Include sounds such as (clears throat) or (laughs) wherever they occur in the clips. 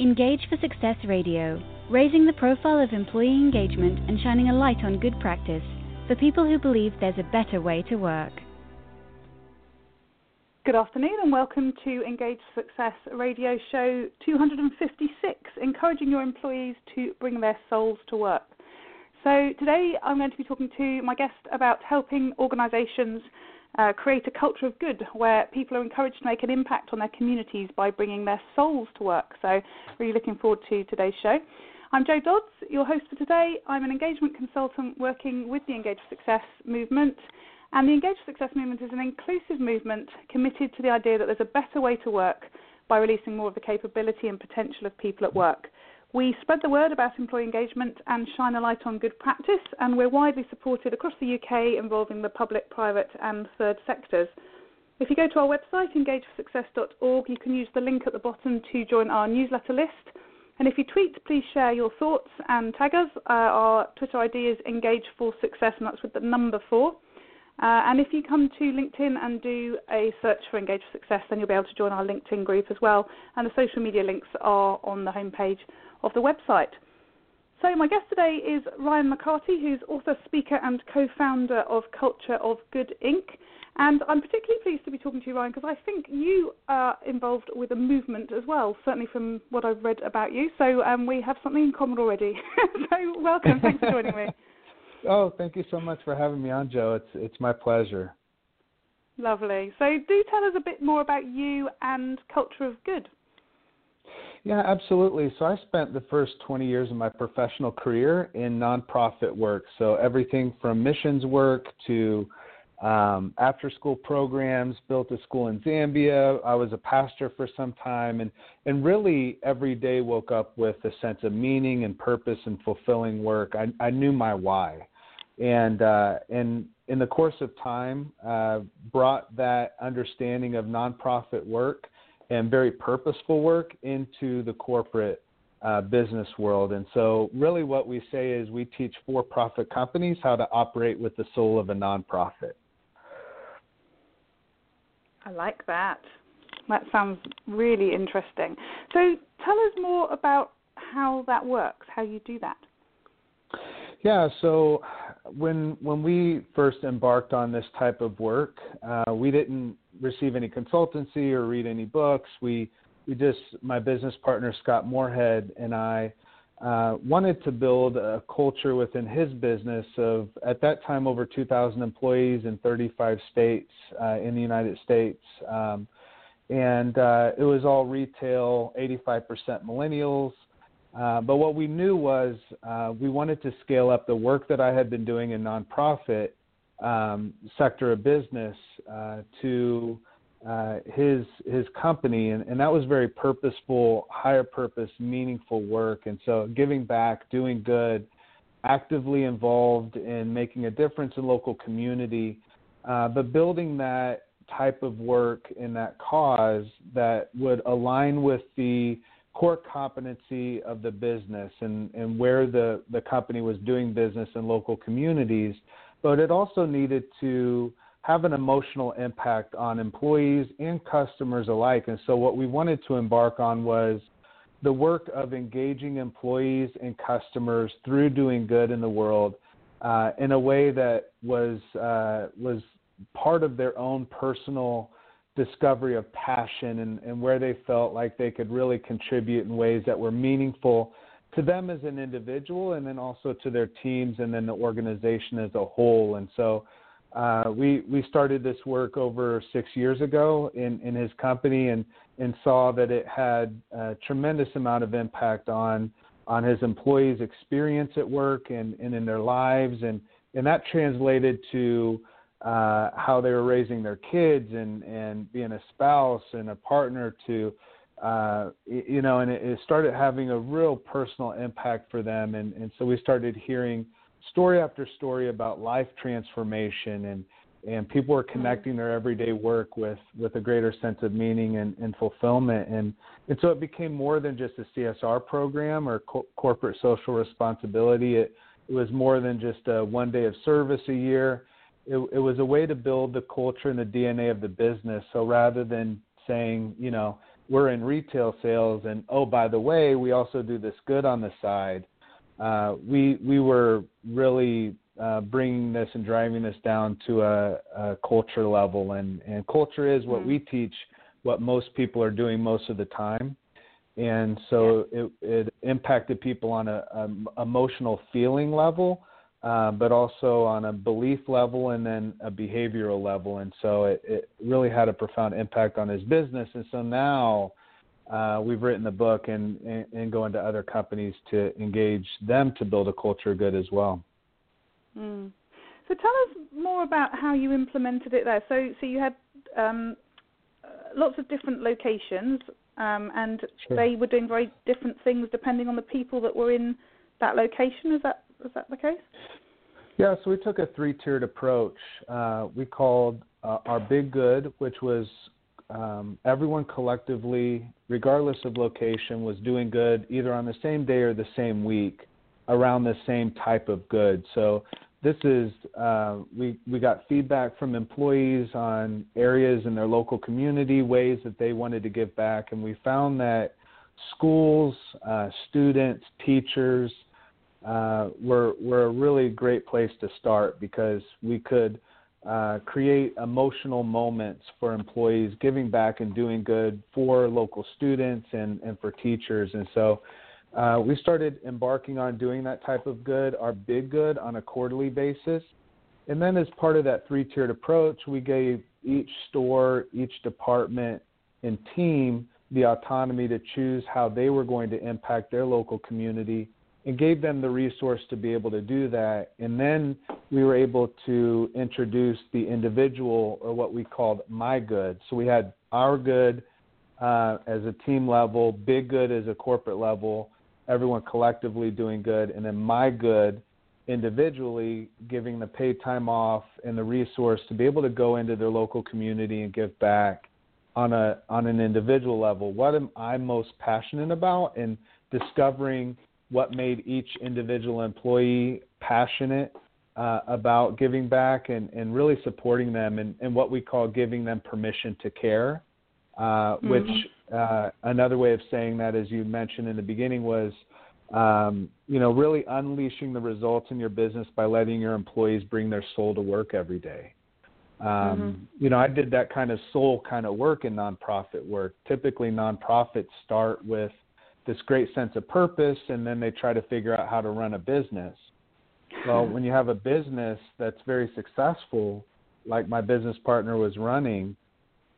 Engage for Success Radio, raising the profile of employee engagement and shining a light on good practice for people who believe there's a better way to work. Good afternoon and welcome to Engage for Success Radio Show 256, encouraging your employees to bring their souls to work. So, today I'm going to be talking to my guest about helping organisations uh, create a culture of good where people are encouraged to make an impact on their communities by bringing their souls to work. So, really looking forward to today's show. I'm Jo Dodds, your host for today. I'm an engagement consultant working with the Engage for Success movement. And the Engage for Success movement is an inclusive movement committed to the idea that there's a better way to work by releasing more of the capability and potential of people at work. We spread the word about employee engagement and shine a light on good practice, and we're widely supported across the UK involving the public, private, and third sectors. If you go to our website, engageforsuccess.org, you can use the link at the bottom to join our newsletter list. And if you tweet, please share your thoughts and tag us. Uh, our Twitter ID is Engage for Success, and that's with the number four. Uh, and if you come to LinkedIn and do a search for Engage for Success, then you'll be able to join our LinkedIn group as well. And the social media links are on the homepage of the website. So, my guest today is Ryan McCarty, who's author, speaker, and co founder of Culture of Good Inc. And I'm particularly pleased to be talking to you, Ryan, because I think you are involved with a movement as well, certainly from what I've read about you. So, um, we have something in common already. (laughs) so, welcome. Thanks for joining me. (laughs) Oh, thank you so much for having me on, Jo. It's it's my pleasure. Lovely. So, do tell us a bit more about you and Culture of Good. Yeah, absolutely. So I spent the first 20 years of my professional career in nonprofit work. So everything from missions work to um, after school programs, built a school in Zambia. I was a pastor for some time and, and really every day woke up with a sense of meaning and purpose and fulfilling work. I, I knew my why. And, uh, and in the course of time, uh, brought that understanding of nonprofit work and very purposeful work into the corporate uh, business world. And so, really, what we say is we teach for profit companies how to operate with the soul of a nonprofit. I like that. That sounds really interesting. So, tell us more about how that works, how you do that. Yeah, so when when we first embarked on this type of work, uh, we didn't receive any consultancy or read any books. We we just my business partner Scott Moorhead and I uh, wanted to build a culture within his business of at that time over 2,000 employees in 35 states uh, in the United States, um, and uh, it was all retail, 85% millennials. Uh, but what we knew was uh, we wanted to scale up the work that I had been doing in nonprofit um, sector of business uh, to uh, his his company, and, and that was very purposeful, higher purpose, meaningful work. And so, giving back, doing good, actively involved in making a difference in local community, uh, but building that type of work in that cause that would align with the core competency of the business and, and where the, the company was doing business in local communities but it also needed to have an emotional impact on employees and customers alike. And so, what we wanted to embark on was the work of engaging employees and customers through doing good in the world uh, in a way that was uh, was part of their own personal discovery of passion and, and where they felt like they could really contribute in ways that were meaningful to them as an individual and then also to their teams and then the organization as a whole. And so uh, we we started this work over six years ago in, in his company and, and saw that it had a tremendous amount of impact on on his employees' experience at work and, and in their lives and, and that translated to uh, how they were raising their kids and, and being a spouse and a partner to uh, you know, and it, started having a real personal impact for them. And, and so we started hearing story after story about life transformation and, and people were connecting their everyday work with, with a greater sense of meaning and, and fulfillment. And, and so it became more than just a CSR program or co- corporate social responsibility. It, it was more than just a one day of service a year. It, it was a way to build the culture and the DNA of the business. So rather than saying, you know, we're in retail sales, and oh, by the way, we also do this good on the side. Uh, we we were really uh, bringing this and driving this down to a, a culture level, and and culture is what mm-hmm. we teach, what most people are doing most of the time, and so yeah. it it impacted people on a, a emotional feeling level, uh, but also on a belief level and then a behavioral level. And so it, it really had a profound impact on his business. And so now uh, we've written the book and, and, and go into other companies to engage them to build a culture good as well. Mm. So tell us more about how you implemented it there. So, so you had um, lots of different locations, um, and sure. they were doing very different things depending on the people that were in that location. Is that is that the case? Yeah, so we took a three-tiered approach. Uh, we called uh, our big good, which was um, everyone collectively, regardless of location, was doing good either on the same day or the same week around the same type of good. So this is uh, we we got feedback from employees on areas in their local community, ways that they wanted to give back, and we found that schools, uh, students, teachers uh, were were a really great place to start because we could uh, create emotional moments for employees giving back and doing good for local students and, and for teachers. And so uh, we started embarking on doing that type of good, our big good, on a quarterly basis. And then, as part of that three tiered approach, we gave each store, each department, and team the autonomy to choose how they were going to impact their local community and gave them the resource to be able to do that. And then we were able to introduce the individual or what we called my good. So we had our good uh, as a team level, big good as a corporate level, everyone collectively doing good, and then my good individually giving the paid time off and the resource to be able to go into their local community and give back on a on an individual level. What am I most passionate about and discovering what made each individual employee passionate uh, about giving back and, and really supporting them and, and what we call giving them permission to care, uh, mm-hmm. which uh, another way of saying that, as you mentioned in the beginning, was um, you know really unleashing the results in your business by letting your employees bring their soul to work every day. Um, mm-hmm. You know, I did that kind of soul kind of work in nonprofit work. Typically, nonprofits start with this great sense of purpose, and then they try to figure out how to run a business. Well, (laughs) when you have a business that's very successful, like my business partner was running,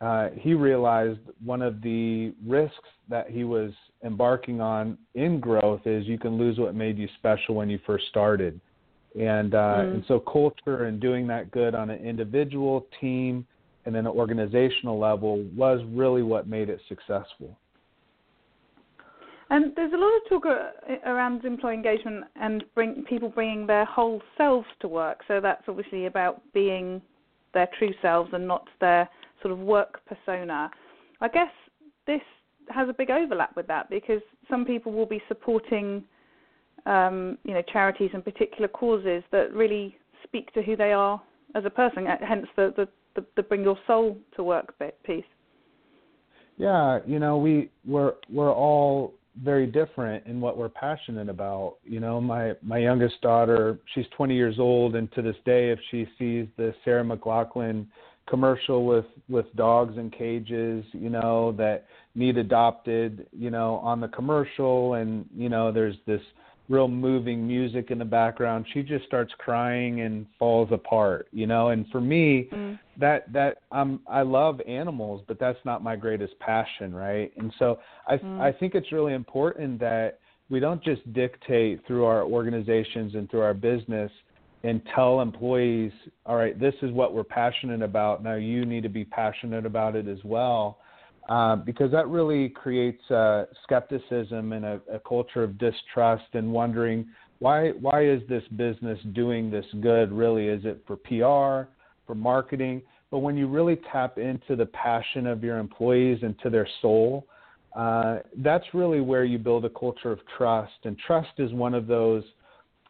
uh, he realized one of the risks that he was embarking on in growth is you can lose what made you special when you first started. And uh, mm. and so culture and doing that good on an individual, team, and then an organizational level was really what made it successful. And there's a lot of talk uh, around employee engagement and bring, people bringing their whole selves to work. So that's obviously about being their true selves and not their sort of work persona. I guess this has a big overlap with that because some people will be supporting, um, you know, charities and particular causes that really speak to who they are as a person. Uh, hence the the, the, the bring your soul to work bit piece. Yeah, you know, we we're we're all very different in what we're passionate about. You know, my my youngest daughter, she's 20 years old, and to this day, if she sees the Sarah McLachlan commercial with with dogs in cages, you know, that need adopted, you know, on the commercial, and you know, there's this real moving music in the background she just starts crying and falls apart you know and for me mm. that that i'm i love animals but that's not my greatest passion right and so i mm. i think it's really important that we don't just dictate through our organizations and through our business and tell employees all right this is what we're passionate about now you need to be passionate about it as well uh, because that really creates uh, skepticism and a, a, culture of distrust and wondering why why is this business doing this good? Really is it for PR for marketing? But when you really tap into the passion of your employees and to their soul uh, that's really where you build a culture of trust. And trust is one of those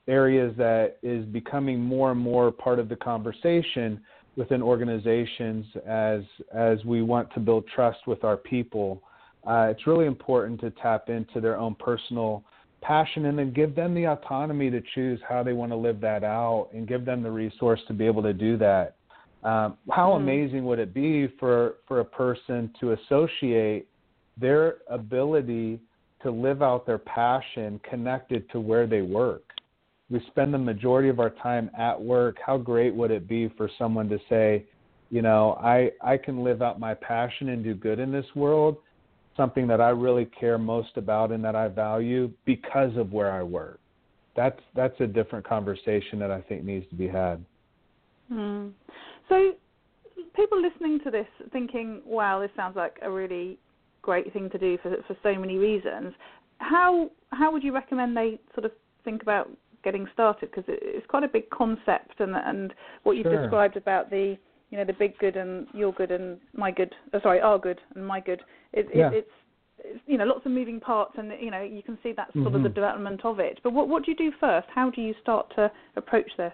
areas that is becoming more and more part of the conversation within organizations as as we want to build trust with our people. uh, it's really important to tap into their own personal passion and then give them the autonomy to choose how they want to live that out and give them the resource to be able to do that. Um, how mm-hmm. amazing would it be for, for a person to associate their ability to live out their passion connected to where they work? We spend the majority of our time at work. How great would it be for someone to say, you know, I, I can live out my passion and do good in this world something that I really care most about and that I value because of where I work. That's that's a different conversation that I think needs to be had. Mm. So, people listening to this thinking, "Wow, this sounds like a really great thing to do for for so many reasons." How how would you recommend they sort of think about getting started? Because it's quite a big concept, and and what you've sure. described about the you know the big good and your good and my good uh, sorry our good and my good it, yeah. it, it's, it's you know lots of moving parts and you know you can see that's sort mm-hmm. of the development of it but what what do you do first how do you start to approach this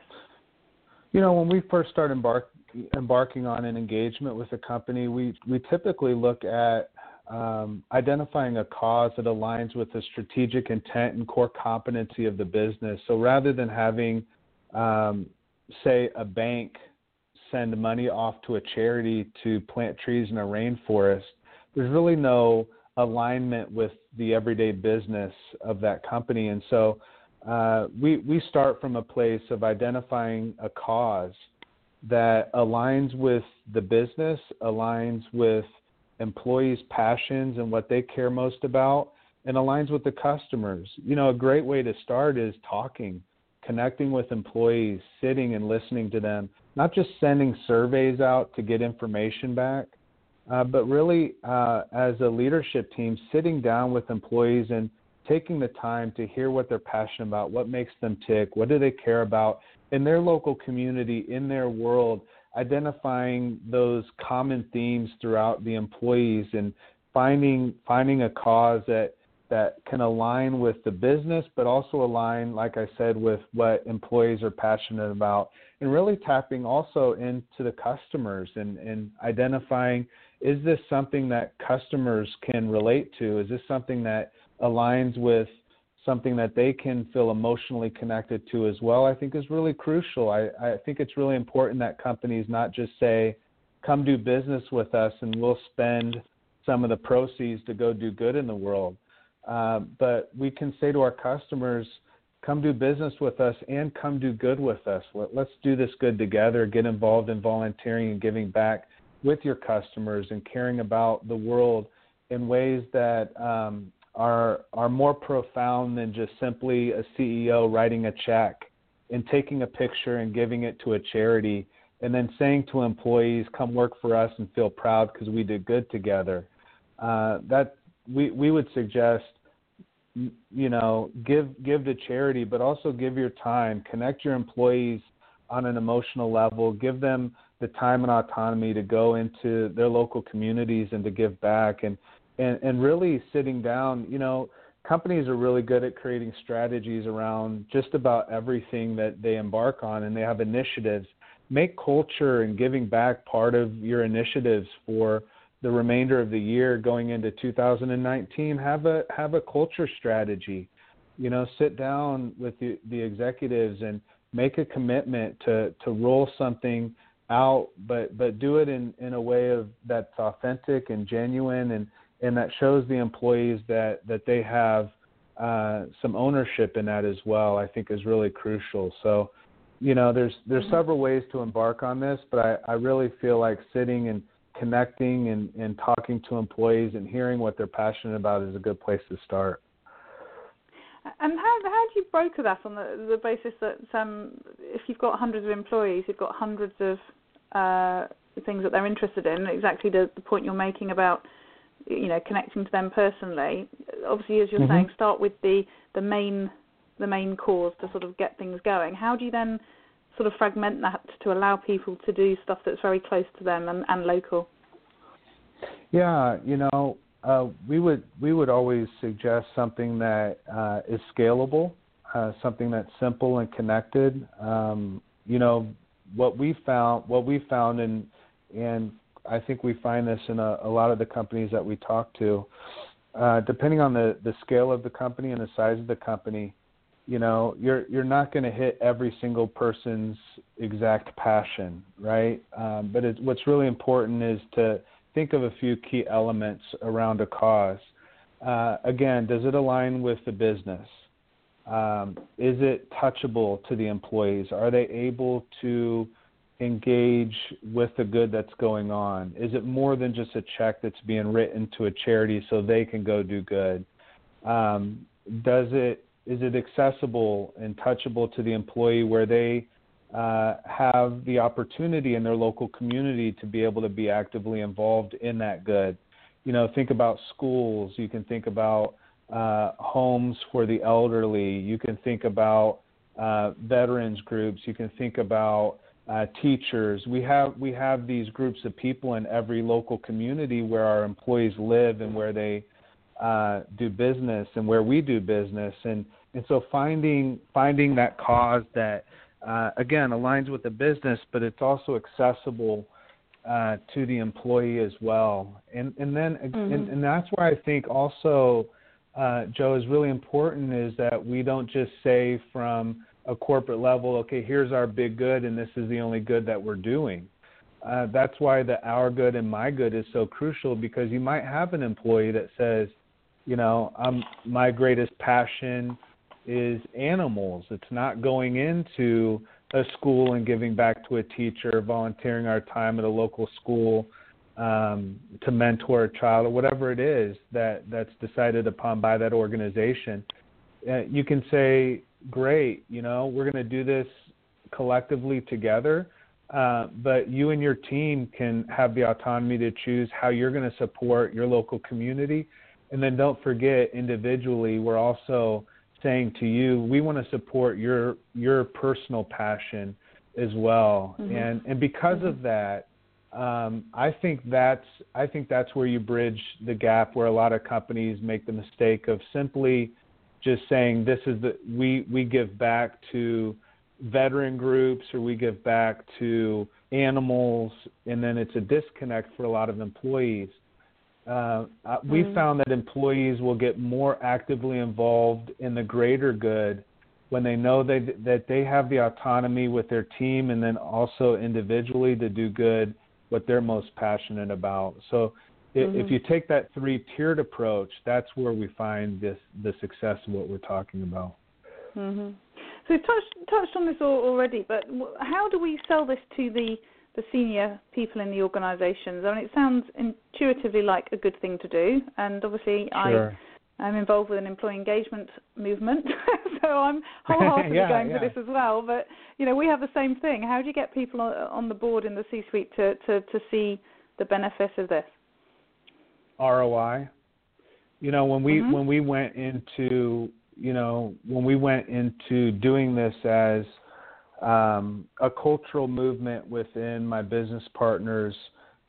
you know when we first start embark embarking on an engagement with a company we we typically look at um, identifying a cause that aligns with the strategic intent and core competency of the business so rather than having um, say a bank send money off to a charity to plant trees in a rainforest, there's really no alignment with the everyday business of that company. And so uh, we, we start from a place of identifying a cause that aligns with the business, aligns with employees' passions and what they care most about, and aligns with the customers. You know, a great way to start is talking connecting with employees, sitting and listening to them, not just sending surveys out to get information back, uh, but really uh, as a leadership team, sitting down with employees and taking the time to hear what they're passionate about, what makes them tick, what do they care about in their local community, in their world, identifying those common themes throughout the employees and finding finding a cause that that can align with the business, but also align, like I said, with what employees are passionate about, and really tapping also into the customers and, and identifying is this something that customers can relate to? Is this something that aligns with something that they can feel emotionally connected to as well? I think is really crucial. I, I think it's really important that companies not just say, come do business with us and we'll spend some of the proceeds to go do good in the world uh, but we can say to our customers, come do business with us and come do good with us. Let, us do this good together. Get involved in volunteering and giving back with your customers and caring about the world in ways that um, are are more profound than just simply a CEO writing a check and taking a picture and giving it to a charity and then saying to employees, "Come work for us and feel proud because we did good together." Uh, that we we would suggest you know give give to charity but also give your time. Connect your employees on an emotional level. Give them the time and autonomy to go into their local communities and to give back. And and, and really sitting down you know companies are really good at creating strategies around just about everything that they embark on and they have initiatives. Make culture and giving back part of your initiatives for the remainder of the year going into 2019 have a have a culture strategy. You know sit down with the, the executives and make a commitment to to roll something out but but do it in in a way of that's authentic and genuine and and that shows the employees that that they have uh, some ownership in that as well i think is really crucial so you know there's there's mm-hmm. several ways to embark on this but i i really feel like sitting and connecting and, and talking to employees and hearing what they're passionate about is a good place to start. And how how do you broker that on the the basis that um, if you've got hundreds of employees, you've got hundreds of uh, things that they're interested in. Exactly the, the point you're making about you know connecting to them personally. Obviously, as you're mm-hmm. saying, start with the the main the main cause to sort of get things going. How do you then sort of fragment that to allow people to do stuff that's very close to them and, and local? Yeah, you know, uh, we would we would always suggest something that uh, is scalable, uh, something that's simple and connected. Um, you know, what we found what we found in and I think we find this in a, a lot of the companies that we talk to. Uh, depending on the, the scale of the company and the size of the company, you know, you're you're not going to hit every single person's exact passion, right? Um, but it, what's really important is to think of a few key elements around a cause. Uh, again, does it align with the business? Um, is it touchable to the employees? Are they able to engage with the good that's going on? Is it more than just a check that's being written to a charity so they can go do good? Um, does it is it accessible and touchable to the employee where they uh, have the opportunity in their local community to be able to be actively involved in that good? You know, think about schools. You can think about uh, homes for the elderly. You can think about uh, veterans groups. You can think about uh, teachers. We have we have these groups of people in every local community where our employees live and where they uh, do business and where we do business. And and so finding finding that cause that uh, again aligns with the business, but it's also accessible. Uh, to the employee as well, and and then mm-hmm. and, and that's where I think also, uh, Jo, is really important is that we don't just say from a corporate level, okay, here's our big good, and this is the only good that we're doing. Uh, that's why the our good and my good is so crucial because you might have an employee that says, you know, I'm my greatest passion is animals. It's not going into a school and giving back to a teacher, volunteering our time at a local school um, to mentor a child or whatever it is that that's decided upon by that organization. Uh, you can say great. You know, we're going to do this collectively together. Uh, but you and your team can have the autonomy to choose how you're going to support your local community. And then don't forget, individually, we're also saying to you, we want to support your your personal passion as well. Mm-hmm. And and because mm-hmm. of that, um, I think that's I think that's where you bridge the gap where a lot of companies make the mistake of simply just saying this is the we we give back to veteran groups or we give back to animals and then it's a disconnect for a lot of employees uh, mm-hmm. we found that employees will get more actively involved in the greater good when they know they, that they have the autonomy with their team and then also individually to do good what they're most passionate about so mm-hmm. if you take that three tiered approach, that's where we find this the success of what we're talking about. Mm-hmm. So you've touched touched on this already, but how do we sell this to the the senior people in the organisations? I mean, it sounds intuitively like a good thing to do, and obviously sure. I. I'm involved with an employee engagement movement, (laughs) so I'm (laughs) wholeheartedly yeah, going yeah. for this as well. But you know, we have the same thing. How do you get people on the board in the C-suite to, to, to see the benefits of this? ROI. You know, when we mm-hmm. when we went into you know when we went into doing this as um, a cultural movement within my business partner's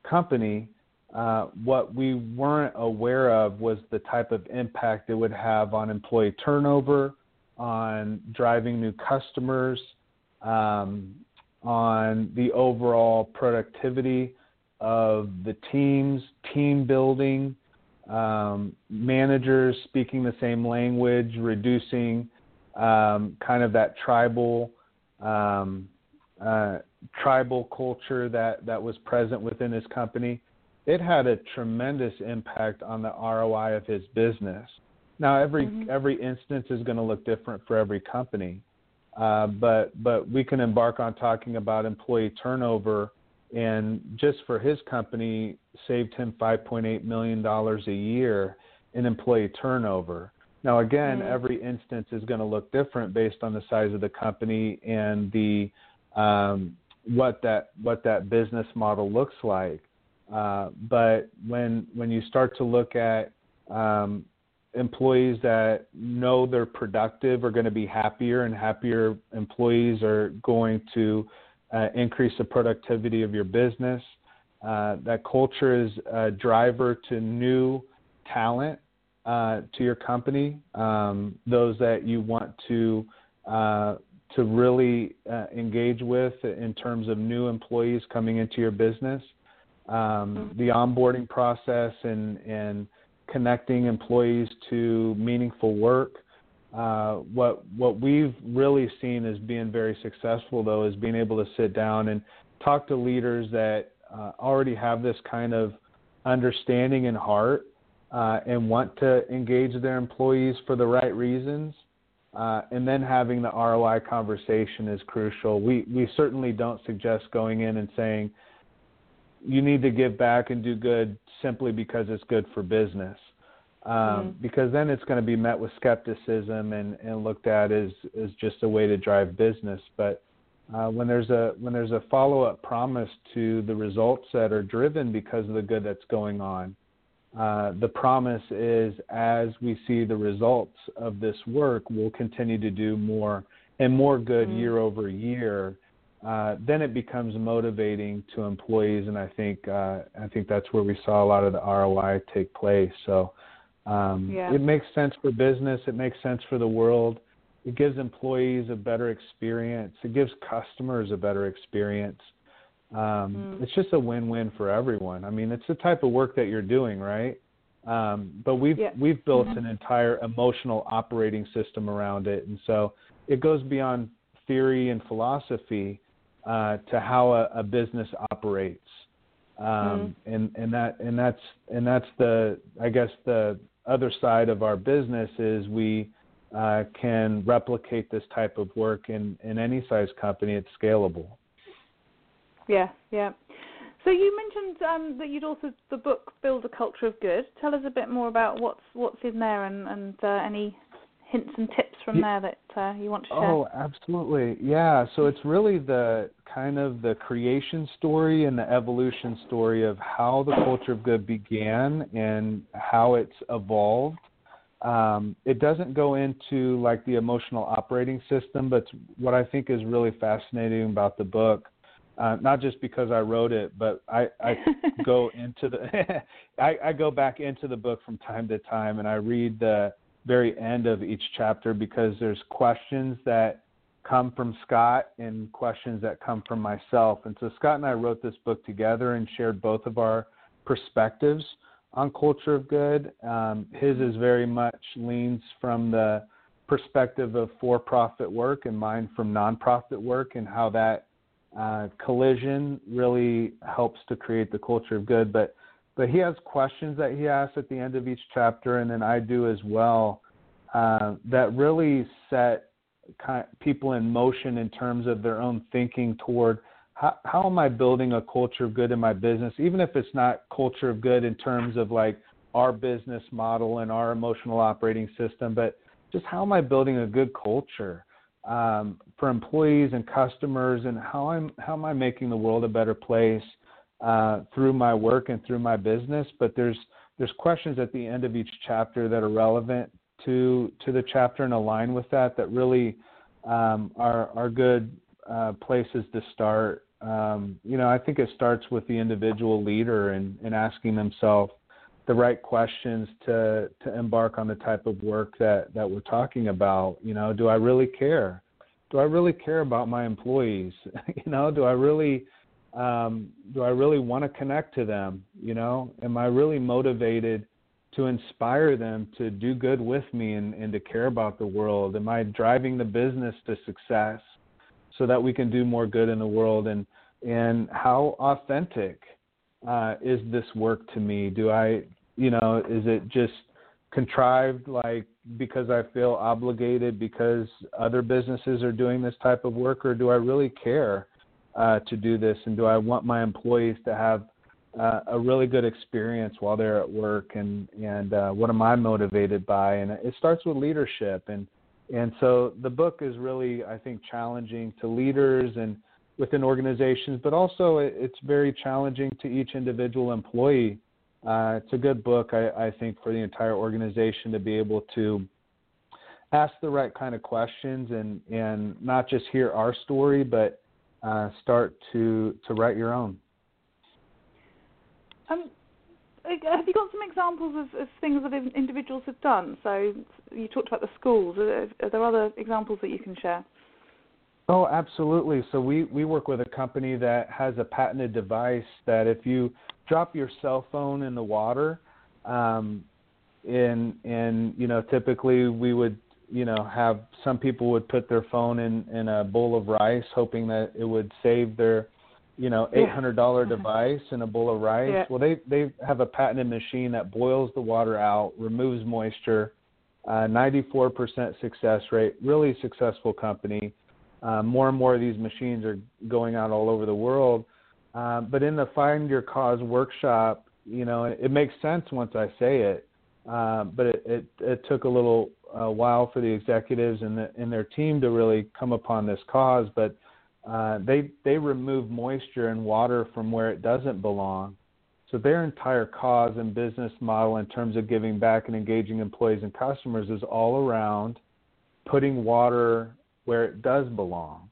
company, uh, what we weren't aware of was the type of impact it would have on employee turnover, on driving new customers, um, on the overall productivity of the teams, team building, um, managers speaking the same language, reducing um, kind of that tribal um, uh, tribal culture that that was present within his company. It had a tremendous impact on the ROI of his business. Now, every mm-hmm. every instance is going to look different for every company, uh, but but we can embark on talking about employee turnover and just for his company saved him 5.8 million dollars a year in employee turnover. Now again, mm-hmm. every instance is going to look different based on the size of the company and the um, what that what that business model looks like. Uh, but when when you start to look at um, employees that know they're productive are going to be happier, and happier employees are going to uh, increase the productivity of your business. Uh, that culture is a driver to new talent uh, to your company, um, those that you want to uh, to really uh, engage with in terms of new employees coming into your business. um, the onboarding process and and connecting employees to meaningful work. Uh, what what we've really seen as being very successful though is being able to sit down and talk to leaders that uh, already have this kind of understanding in heart uh, and want to engage their employees for the right reasons. Uh, and then having the ROI conversation is crucial. We we certainly don't suggest going in and saying you need to give back and do good simply because it's good for business. Um, mm-hmm. Because then it's going to be met with skepticism and, and looked at as, as just a way to drive business. But uh, when there's a when there's a follow up promise to the results that are driven because of the good that's going on, uh, the promise is as we see the results of this work, we'll continue to do more and more good mm-hmm. year over year. Uh, then it becomes motivating to employees, and I think uh, I think that's where we saw a lot of the ROI take place. So um, yeah. it makes sense for business. It makes sense for the world. It gives employees a better experience. It gives customers a better experience. Um, mm. It's just a win-win for everyone. I mean, it's the type of work that you're doing, right? Um, but we've yeah. we've built mm-hmm. an entire emotional operating system around it, and so it goes beyond theory and philosophy uh, to how a, a business operates. Um, mm. and and that and that's and that's the I guess the other side of our business is we uh, can replicate this type of work in in any size company. It's scalable. Yeah, yeah. So you mentioned um, that you'd also the book build a culture of good. Tell us a bit more about what's what's in there and and uh, any hints and tips from there that uh, you want to share. Oh, absolutely. Yeah. So it's really the kind of the creation story and the evolution story of how the culture of good began and how it's evolved. Um, it doesn't go into like the emotional operating system, but what I think is really fascinating about the book uh, not just because I wrote it, but I, I (laughs) go into the (laughs) I, I go back into the book from time to time and I read the very end of each chapter because there's questions that come from Scott and questions that come from myself. And so Scott and I wrote this book together and shared both of our perspectives on culture of good. Um, his is very much leans from the perspective of for-profit work and mine from nonprofit work and how that uh, collision really helps to create the culture of good. But but he has questions that he asks at the end of each chapter, and then I do as well. Uh, that really set kind of people in motion in terms of their own thinking toward how, how am I building a culture of good in my business, even if it's not culture of good in terms of like our business model and our emotional operating system, but just how am I building a good culture? um, for employees and customers, and how I'm how am I making the world a better place uh, through my work and through my business. But there's there's questions at the end of each chapter that are relevant to to the chapter and align with that that really um, are are good uh, places to start. Um, you know, I think it starts with the individual leader and, and asking themselves the right questions to to embark on the type of work that that we're talking about you know do i really care do i really care about my employees (laughs) you know do i really um do i really want to connect to them you know? Am i really motivated to inspire them to do good with me and, and to care about the world? Am i driving the business to success so that we can do more good in the world? And and how authentic uh, is this work to me? Do I you know, is it just contrived like because I feel obligated because other businesses are doing this type of work, or do I really care uh, to do this? And do I want my employees to have uh, a really good experience while they're at work? And and uh, what am I motivated by? And it starts with leadership, and and so the book is really I think challenging to leaders and within organizations, but also it's very challenging to each individual employee uh, it's a good book, I, I think, for the entire organization to be able to ask the right kind of questions and and not just hear our story, but uh, start to to write your own. Um, have you got some examples of, of, things that individuals have done? So you talked about the schools. Are, are there other examples that you can share? Oh, absolutely. So we, we work with a company that has a patented device that if you drop your cell phone in the water. Um, and and you know typically we would you know have some people would put their phone in in a bowl of rice hoping that it would save their you know eight hundred dollar yeah. device in a bowl of rice yeah. well they they have a patented machine that boils the water out removes moisture uh, 94% success rate really successful company uh, more and more of these machines are going out all over the world uh, but in the find your cause workshop you know it, it makes sense once i say it uh, but it, it, it took a little uh, while for the executives and, the, and their team to really come upon this cause. But uh, they they remove moisture and water from where it doesn't belong. So their entire cause and business model in terms of giving back and engaging employees and customers is all around putting water where it does belong.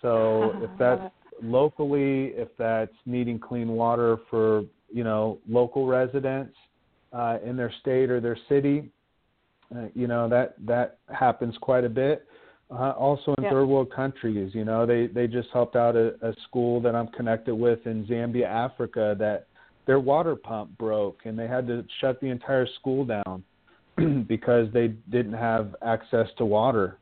So (laughs) if that's locally, if that's needing clean water for you know local residents, uh, in their state or their city. Uh, you know that that happens quite a bit. Uh, also in yeah. third world countries, you know they they just helped out a, a school that I'm connected with in Zambia, Africa, that their water pump broke and they had to shut the entire school down (clears throat) because they didn't have access to water.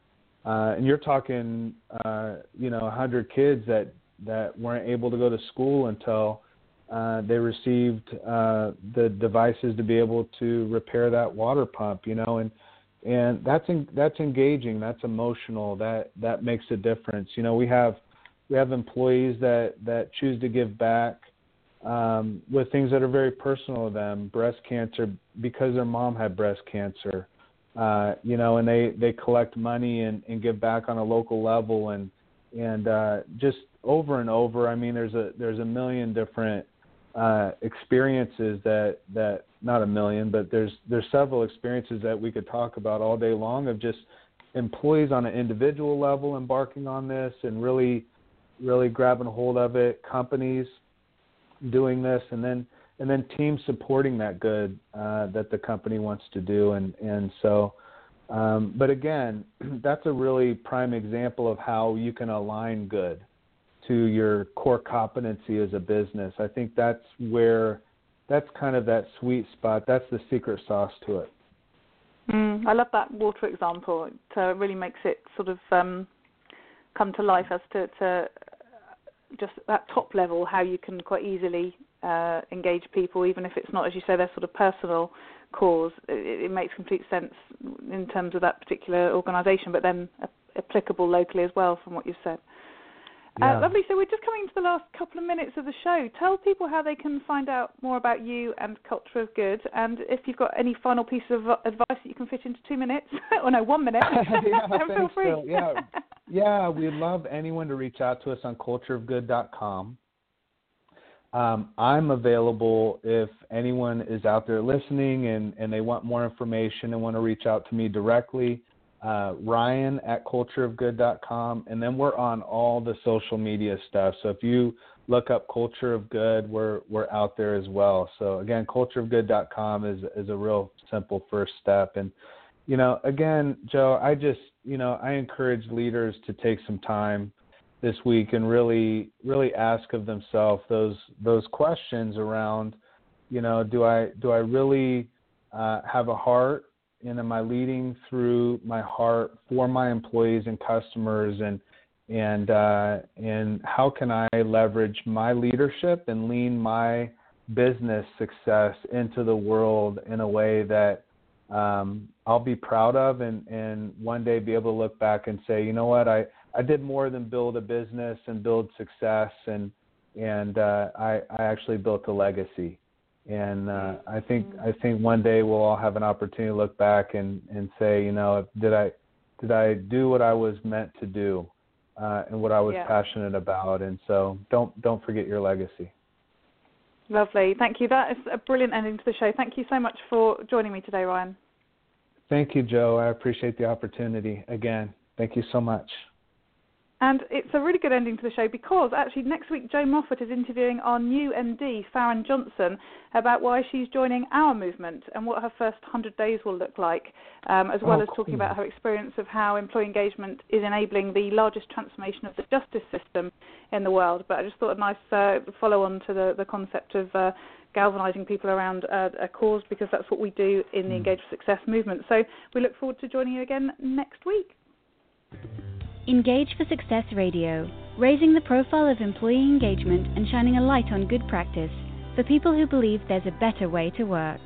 Uh, and you're talking, uh, you know, 100 kids that that weren't able to go to school until uh, they received uh, the devices to be able to repair that water pump, you know, and and that's in, that's engaging, that's emotional, that that makes a difference. You know, we have we have employees that that choose to give back um, with things that are very personal to them, breast cancer because their mom had breast cancer, uh, you know, and they they collect money and, and give back on a local level and and uh, just over and over. I mean, there's a there's a million different uh, experiences that that not a million, but there's there's several experiences that we could talk about all day long of just employees on an individual level embarking on this and really really grabbing hold of it, companies doing this, and then and then teams supporting that good uh, that the company wants to do, and and so. Um, but again, (clears throat) that's a really prime example of how you can align good to your core competency as a business. I think that's where that's kind of that sweet spot. That's the secret sauce to it. Mm, I love that water example. It uh, really makes it sort of um, come to life as to, to just that top level how you can quite easily uh, engage people, even if it's not, as you say, their sort of personal cause. It, it makes complete sense in terms of that particular organisation, but then applicable locally as well, from what you've said. Uh, yeah. Uh, lovely. So we're just coming to the last couple of minutes of the show. Tell people how they can find out more about you and Culture of Good, and if you've got any final piece of advice that you can fit into two minutes, (laughs) or no, one minute, (laughs) (laughs) yeah, feel free. So. Yeah, yeah, we'd love anyone to reach out to us on cultureofgood.com. Um, I'm available if anyone is out there listening and, and they want more information and want to reach out to me directly uh, Ryan at cultureofgood.com, and then we're on all the social media stuff. So if you look up Culture of Good, we're we're out there as well. So again, cultureofgood.com is is a real simple first step. And you know, again, Jo, I just you know I encourage leaders to take some time this week and really really ask of themselves those those questions around, you know, do I do I really uh, have a heart and am I leading through my heart for my employees and customers? And and uh, and how can I leverage my leadership and lean my business success into the world in a way that um, I'll be proud of and and one day be able to look back and say, you know what, I I did more than build a business and build success and and uh, I I actually built a legacy and uh, I think I think one day we'll all have an opportunity to look back and and say, you know, did I did I do what I was meant to do, uh, and what I was yeah. passionate about, and so don't don't forget your legacy. Lovely, thank you. That is a brilliant ending to the show. Thank you so much for joining me today, Ryan. Thank you, Jo. I appreciate the opportunity again. Thank you so much. And it's a really good ending to the show because actually next week Jo Moffat is interviewing our new MD, Farron Johnson, about why she's joining our movement and what her first 100 days will look like, um, as well oh, as talking about her experience of how employee engagement is enabling the largest transformation of the justice system in the world. But I just thought a nice uh, follow on to the, the concept of uh, galvanizing people around uh, a cause because that's what we do in the hmm. Engage for Success movement. So we look forward to joining you again next week. Engage for Success Radio, raising the profile of employee engagement and shining a light on good practice for people who believe there's a better way to work.